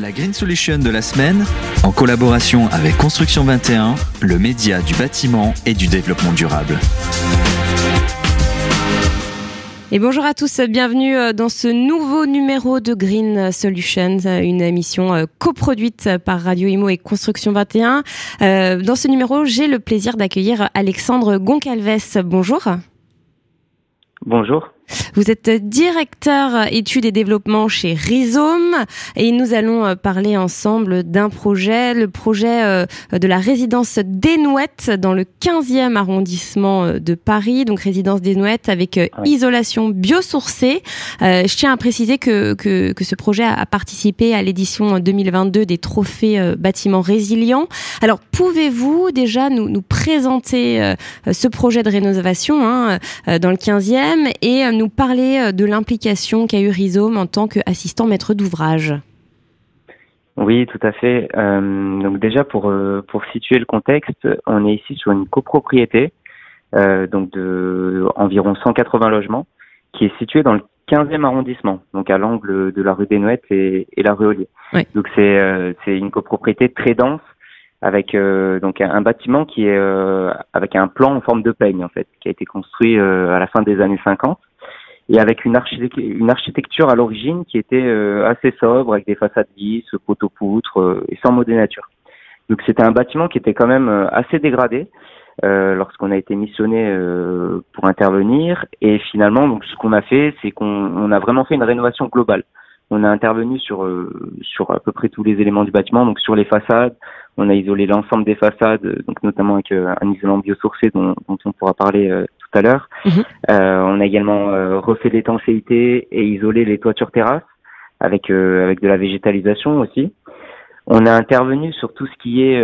La Green Solution de la semaine, en collaboration avec Construction 21, le média du bâtiment et du développement durable. Et bonjour à tous, bienvenue euh, dans ce nouveau numéro de Green Solutions, euh, une émission euh, coproduite par Radio Imo et Construction 21. Dans ce numéro, j'ai le plaisir d'accueillir Alexandre Goncalves. Bonjour. Bonjour. Vous êtes directeur études et développement chez Rhizome et nous allons euh, parler ensemble d'un projet, le projet euh, de la résidence Desnouettes dans le 15e arrondissement euh, de Paris, donc résidence Desnouettes avec isolation biosourcée. je tiens à préciser que, que, que ce projet a participé à l'édition 2022 des trophées bâtiments résilients. Alors pouvez-vous déjà nous, nous présenter ce projet de rénovation hein, dans le 15e et nous parler euh, de l'implication qu'a eu Rhizome en tant qu'assistant maître d'ouvrage. Oui, tout à fait. Euh, donc déjà pour euh, pour situer le contexte, on est ici sur une copropriété donc de environ 180 logements qui est située dans le 15e arrondissement, donc à l'angle de la rue des Nouettes et, la rue Ollier. Donc c'est c'est une copropriété très dense avec donc un, bâtiment qui est avec un plan en forme de peigne en fait, qui a été construit à la fin des années 50 et avec une, architecture à l'origine qui était euh, assez sobre, avec des façades lisses, poteaux poutres euh, et sans mode nature. Donc c'était un bâtiment qui était quand même euh, assez dégradé lorsqu'on a été missionné pour intervenir. Et finalement, donc ce qu'on a fait, c'est qu'on on a vraiment fait une rénovation globale. On a intervenu sur sur à peu près tous les éléments du bâtiment, donc sur les façades. On a isolé l'ensemble des façades, donc notamment avec un isolant biosourcé dont, dont on pourra parler tout à l'heure. Mhm. Euh, on a également euh, refait l'étanchéité et isolé les toitures terrasses avec euh, avec de la végétalisation aussi. On a intervenu sur tout ce qui est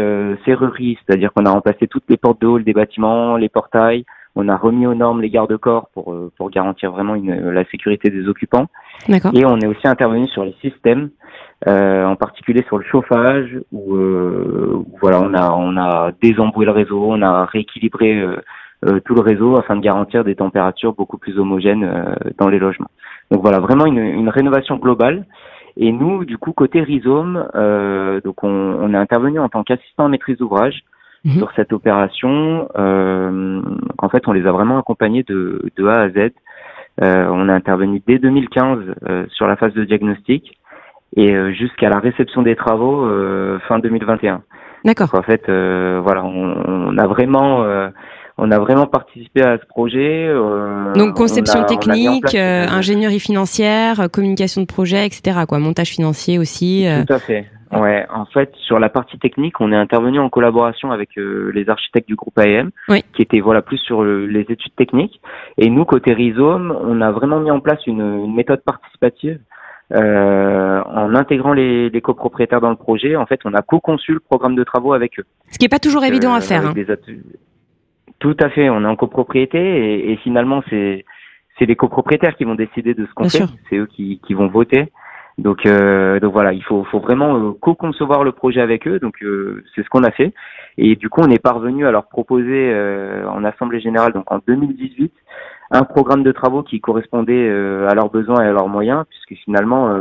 serrurerie, c'est-à-dire qu'on a remplacé toutes les portes de hall des bâtiments, les portails. On a remis aux normes les garde-corps pour pour garantir vraiment une, la sécurité des occupants. Et on est aussi intervenu sur les systèmes, en particulier sur le chauffage, où, voilà on a on a désemboué le réseau, on a rééquilibré euh, tout le réseau afin de garantir des températures beaucoup plus homogènes euh, dans les logements. Donc voilà, vraiment une, une, rénovation globale. Et nous, du coup, côté rhizome, euh, donc on, on, est intervenu en tant qu'assistant à maîtrise d'ouvrage mhm. sur cette opération. Euh, en fait, on les a vraiment accompagnés de, de A à Z. Euh, on a intervenu dès 2015 euh, sur la phase de diagnostic et jusqu'à la réception des travaux fin 2021. D'accord. En fait, voilà, on, on, a vraiment on a vraiment participé à ce projet. Euh, Donc conception technique, euh, ingénierie financière, euh, communication de projet, etc. Quoi, montage financier aussi. Tout à fait. Ouais, en fait, sur la partie technique, on est intervenu en collaboration avec les architectes du groupe AM, qui étaient voilà plus sur les études techniques. Et nous, côté Rhizome, on a vraiment mis en place une, une méthode participative euh, en intégrant les, les, copropriétaires dans le projet. En fait, on a co-conçu le programme de travaux avec eux. Ce qui n'est pas toujours évident à faire. Hein. Tout à fait. On est en copropriété et, et finalement c'est c'est les copropriétaires qui vont décider de ce qu'on fait. C'est eux qui, qui vont voter. Donc euh, donc voilà, il faut faut vraiment euh, co-concevoir le projet avec eux. Donc euh, c'est ce qu'on a fait. Et du coup, on est parvenu à leur proposer euh, en assemblée générale, donc en 2018, un programme de travaux qui correspondait à leurs besoins et à leurs moyens, puisque finalement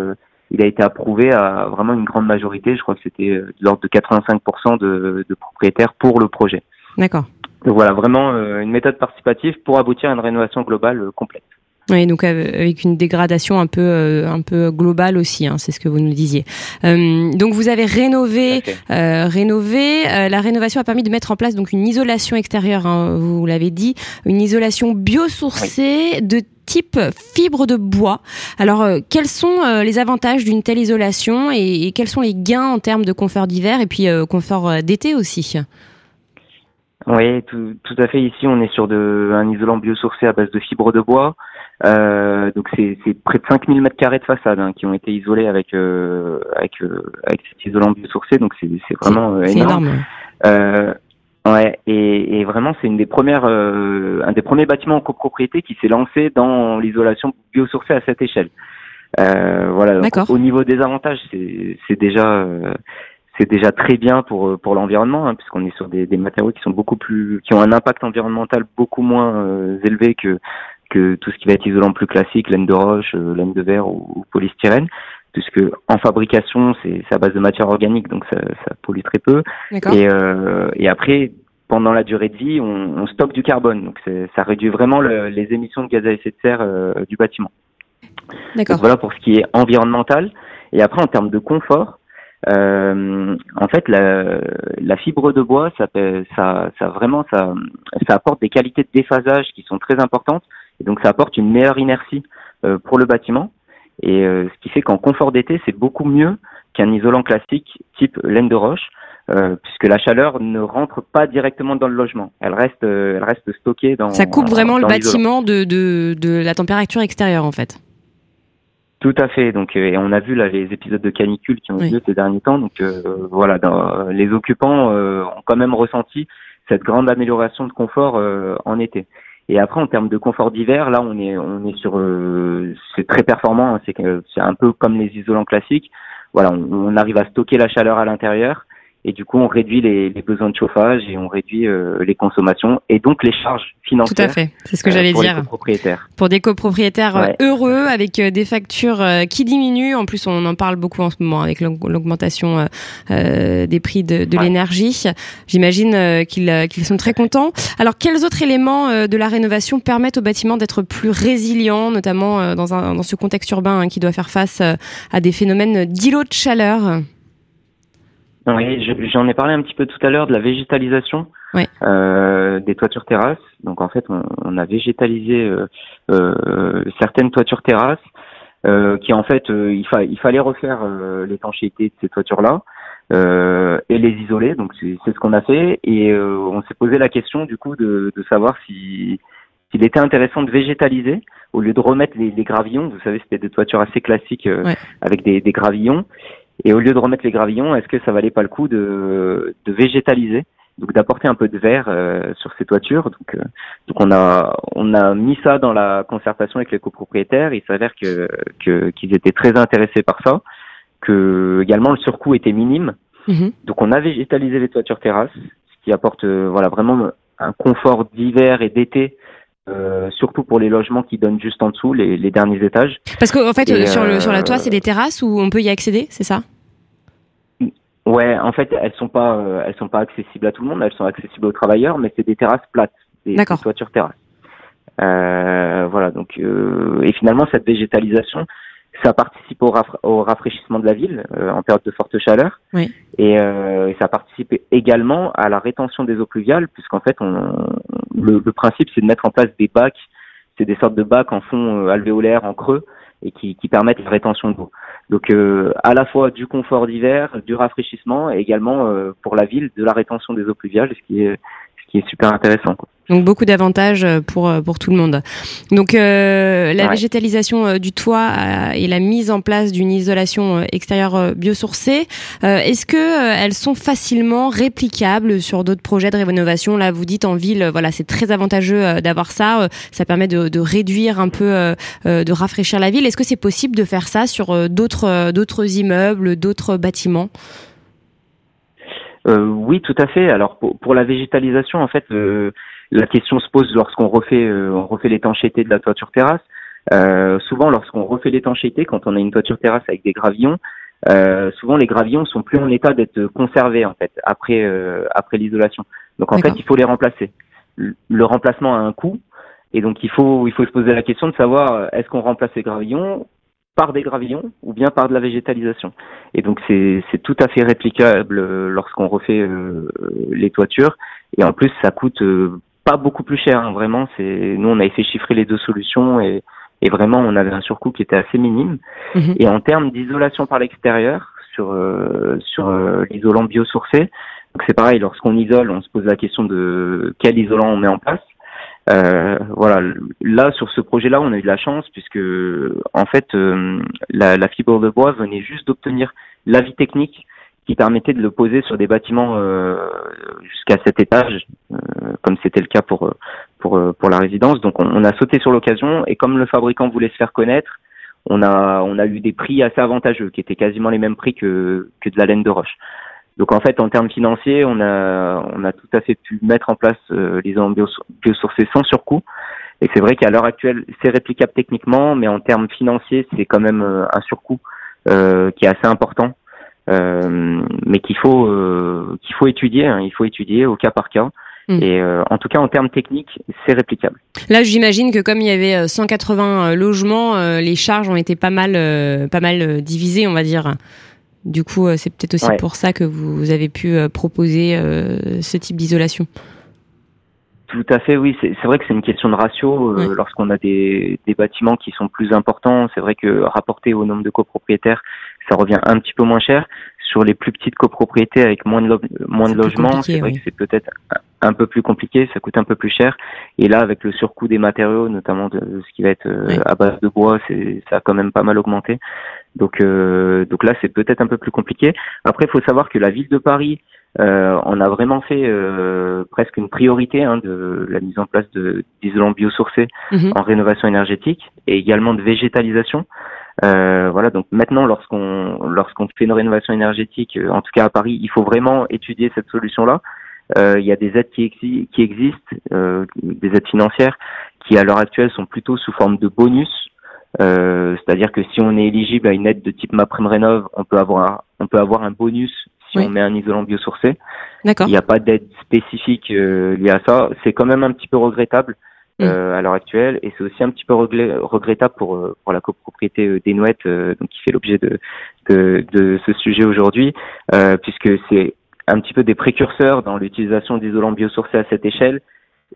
il a été approuvé à vraiment une grande majorité. Je crois que c'était de l'ordre de 85% de, de propriétaires pour le projet. D'accord. Donc voilà, vraiment euh, une méthode participative pour aboutir à une rénovation globale euh, complète. Oui, donc avec une dégradation un peu euh, un peu globale aussi, hein, c'est ce que vous nous disiez. donc vous avez rénové, rénové. la rénovation a permis de mettre en place donc une isolation extérieure, hein, vous l'avez dit, une isolation biosourcée de type fibre de bois. Alors, quels sont les avantages d'une telle isolation et, quels sont les gains en termes de confort d'hiver et puis confort d'été aussi? Oui, tout, tout à fait. Ici, on est sur de, un isolant biosourcé à base de fibres de bois. Euh, donc c'est près de 5000 mètres carrés de façade hein, qui ont été isolés avec euh, avec euh, avec cet isolant biosourcé. Donc c'est vraiment euh, énorme. énorme. Euh, ouais, et, et vraiment c'est une des premières un des premiers bâtiments en copropriété qui s'est lancé dans l'isolation biosourcée à cette échelle. voilà. au niveau des avantages, c'est déjà c'est déjà très bien pour euh, pour l'environnement hein, puisqu'on est sur des, des, matériaux qui sont beaucoup plus qui ont un impact environnemental beaucoup moins euh, élevé que que tout ce qui va être isolant plus classique laine de roche euh, laine de verre ou, polystyrène puisque en fabrication, c'est à base de matière organique, donc ça, ça pollue très peu. Et, euh, et après, pendant la durée de vie, on, on stocke du carbone, donc ça réduit vraiment le, les émissions de gaz à effet de serre euh, du bâtiment. D'accord. Voilà pour ce qui est environnemental. Et après, en termes de confort, euh, en fait, la, la, fibre de bois, ça, ça, ça vraiment, ça, ça apporte des qualités de déphasage qui sont très importantes, et donc ça apporte une meilleure inertie euh, pour le bâtiment. Et euh, ce qui fait qu'en confort d'été, c'est beaucoup mieux qu'un isolant classique type laine de roche, euh, puisque la chaleur ne rentre pas directement dans le logement. Elle reste, euh, elle reste stockée dans. Ça coupe vraiment le bâtiment de, de, de, la température extérieure, en fait. Tout à fait. Donc, et on a vu là les épisodes de canicule qui ont eu lieu ces derniers temps. Donc, voilà, dans, les occupants ont quand même ressenti cette grande amélioration de confort en été. Et après, en termes de confort d'hiver, là, on est, on est sur, euh, c'est très performant. Hein, c'est c'est un peu comme les isolants classiques. Voilà, on arrive à stocker la chaleur à l'intérieur et du coup on réduit les, les, besoins de chauffage et on réduit euh, les consommations et donc les charges financières. Tout à fait, c'est ce que j'allais euh, dire. copropriétaires. Pour des copropriétaires euh, heureux avec des factures qui diminuent. En plus, on en parle beaucoup en ce moment avec l'augmentation des prix de, de l'énergie. J'imagine qu'ils qu'ils sont très contents. Alors, quels autres éléments de la rénovation permettent au bâtiment d'être plus résilient, notamment dans, un, dans ce contexte urbain hein, qui doit faire face à des phénomènes d'îlots de chaleur? Oui, j'en ai parlé un petit peu tout à l'heure de la végétalisation euh, des toitures terrasses. Donc en fait, on, on a végétalisé euh, euh, certaines toitures terrasses euh, qui en fait, euh, il, fa il, fallait refaire l'étanchéité de ces toitures-là et les isoler. Donc c'est ce qu'on a fait et on s'est posé la question du coup de, de savoir si s'il était intéressant de végétaliser au lieu de remettre les, les gravillons. Vous savez, c'était des toitures assez classiques avec des, des gravillons. Et au lieu de remettre les gravillons, est-ce que ça valait pas le coup de, de végétaliser donc d'apporter un peu de verre euh, sur ces toitures? Donc, euh, donc on a on a mis ça dans la concertation avec les copropriétaires. Il s'avère que qu'ils étaient très intéressés par ça, que également le surcoût était minime. Mhm. Donc on a végétalisé les toitures terrasses, ce qui apporte euh, voilà vraiment un confort d'hiver et d'été euh, surtout pour les logements qui donnent juste en dessous, les, les derniers étages. Parce qu'en en fait, sur, le, sur la toit, c'est des terrasses où on peut y accéder, c'est ça? Ouais, en fait, elles sont pas, euh, elles sont pas accessibles à tout le monde. Elles sont accessibles aux travailleurs, mais c'est des terrasses plates, des, des toitures terrasses. Euh, voilà. Donc, euh, et finalement, cette végétalisation, ça participe au, au rafraîchissement de la ville euh, en période de forte chaleur. Oui. Et, euh, et, ça participe également à la rétention des eaux pluviales, puisqu'en fait, on, le, le principe, c'est de mettre en place des bacs. C'est des sortes de bacs en fond alvéolaire, en creux, et qui, permettent la rétention d'eau. Donc euh, à la fois du confort d'hiver, du rafraîchissement et également euh, pour la ville de la rétention des eaux pluviales, ce qui est ce qui est super intéressant. Donc beaucoup d'avantages euh, pour pour tout le monde. Donc euh, la végétalisation du toit et la mise en place d'une isolation extérieure biosourcée, est-ce que elles sont facilement réplicables sur d'autres projets de rénovation? Là, vous dites en ville, voilà, c'est très avantageux d'avoir ça. ça permet de, de, réduire un peu, de rafraîchir la ville. Est-ce que c'est possible de faire ça sur d'autres d'autres immeubles, d'autres bâtiments? Euh, oui, tout à fait. Alors pour, pour la végétalisation, en fait, euh, la question se pose lorsqu'on refait, euh, on refait l'étanchéité de la toiture terrasse. Euh, souvent, lorsqu'on refait l'étanchéité, quand on a une toiture terrasse avec des gravillons, souvent les gravillons sont plus en état d'être conservés en fait après après l'isolation. Donc en fait, il faut les remplacer. Le, remplacement a un coût. Et donc il faut il faut se poser la question de savoir est-ce qu'on remplace les gravillons par des gravillons ou bien par de la végétalisation? Et donc c'est tout à fait réplicable euh, lorsqu'on refait euh, les toitures. Et en plus, ça coûte euh, pas beaucoup plus cher. Hein, vraiment, c'est nous on avait fait chiffrer les deux solutions et, et vraiment on avait un surcoût qui était assez minime. Mhm. Et en termes d'isolation par l'extérieur sur sur l'isolant biosourcé, donc c'est pareil. Lorsqu'on isole, on se pose la question de quel isolant on met en place. Euh, voilà, là sur ce projet-là, on a eu de la chance puisque en fait euh, la, la, fibre de bois venait juste d'obtenir l'avis technique qui permettait de le poser sur des bâtiments euh, jusqu'à cet étage, euh, comme c'était le cas pour pour pour la résidence. Donc on, a sauté sur l'occasion et comme le fabricant voulait se faire connaître, on a on a eu des prix assez avantageux qui étaient quasiment les mêmes prix que que de la laine de roche. Donc en fait, en termes financiers, on a, on a tout à fait pu mettre en place euh, les isolant biosourcés sans surcoût. Et c'est vrai qu'à l'heure actuelle, c'est réplicable techniquement, mais en termes financiers, c'est quand même euh, un surcoût qui est assez important, mais qu'il faut qu'il faut étudier. Hein, il faut étudier au cas par cas. Mm. Et euh, en tout cas, en termes techniques, c'est réplicable. Là, j'imagine que comme il y avait 180 euh, euh, logements, les charges ont été pas mal, pas mal divisées, on va dire. Du coup, c'est peut-être aussi pour ça que vous avez pu proposer ce type d'isolation. Tout à fait, oui. C'est vrai que c'est une question de ratio. Lorsqu'on a des, des, bâtiments qui sont plus importants, c'est vrai que rapporté au nombre de copropriétaires, ça revient un petit peu moins cher. Sur les plus petites copropriétés avec moins de, moins de logements, c'est vrai que c'est peut-être un peu plus compliqué, ça coûte un peu plus cher. Et là, avec le surcoût des matériaux, notamment de ce qui va être euh, à base de bois, ça a quand même pas mal augmenté. Donc, euh, donc là, c'est peut-être un peu plus compliqué. Après, il faut savoir que la ville de Paris euh, on a vraiment fait euh, presque une priorité hein, de la mise en place d'isolants biosourcés mhm. en rénovation énergétique et également de végétalisation. Euh, voilà, donc maintenant, lorsqu'on lorsqu'on fait une rénovation énergétique, en tout cas à Paris, il faut vraiment étudier cette solution-là. il y a des aides qui, qui existent, des aides financières, qui à l'heure actuelle sont plutôt sous forme de bonus. C'est-à-dire que si on est éligible à une aide de type MaPrimeRénov, on peut avoir on peut avoir un bonus si on met un isolant biosourcé. D'accord. Il n'y a pas d'aide spécifique euh, liée à ça. C'est quand même un petit peu regrettable mm. euh, à l'heure actuelle et c'est aussi un petit peu regrettable pour euh, pour la copropriété euh, des Nouettes, donc qui fait l'objet de, de, de ce sujet aujourd'hui, puisque c'est un petit peu des précurseurs dans l'utilisation d'isolants biosourcés à cette échelle.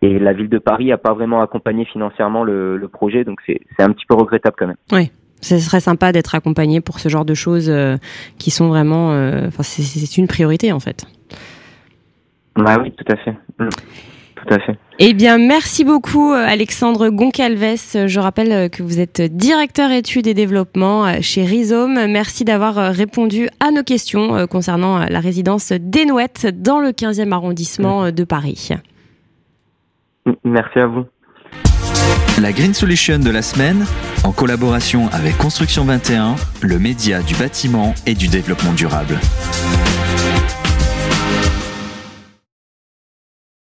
Et la ville de Paris n'a pas vraiment accompagné financièrement le, le projet, donc c'est un petit peu regrettable quand même. Oui, ce serait sympa d'être accompagné pour ce genre de choses euh, qui sont vraiment. Euh, enfin, c'est une priorité en fait. Bah oui, tout à fait. Mm. Tout à fait. Eh bien, merci beaucoup, Alexandre Goncalves. Je rappelle que vous êtes directeur études et développement chez Rhizome. Merci d'avoir répondu à nos questions concernant la résidence Desnouettes dans le 15e arrondissement de Paris. Merci à vous. La Green Solution de la semaine, en collaboration avec Construction 21, le média du bâtiment et du développement durable.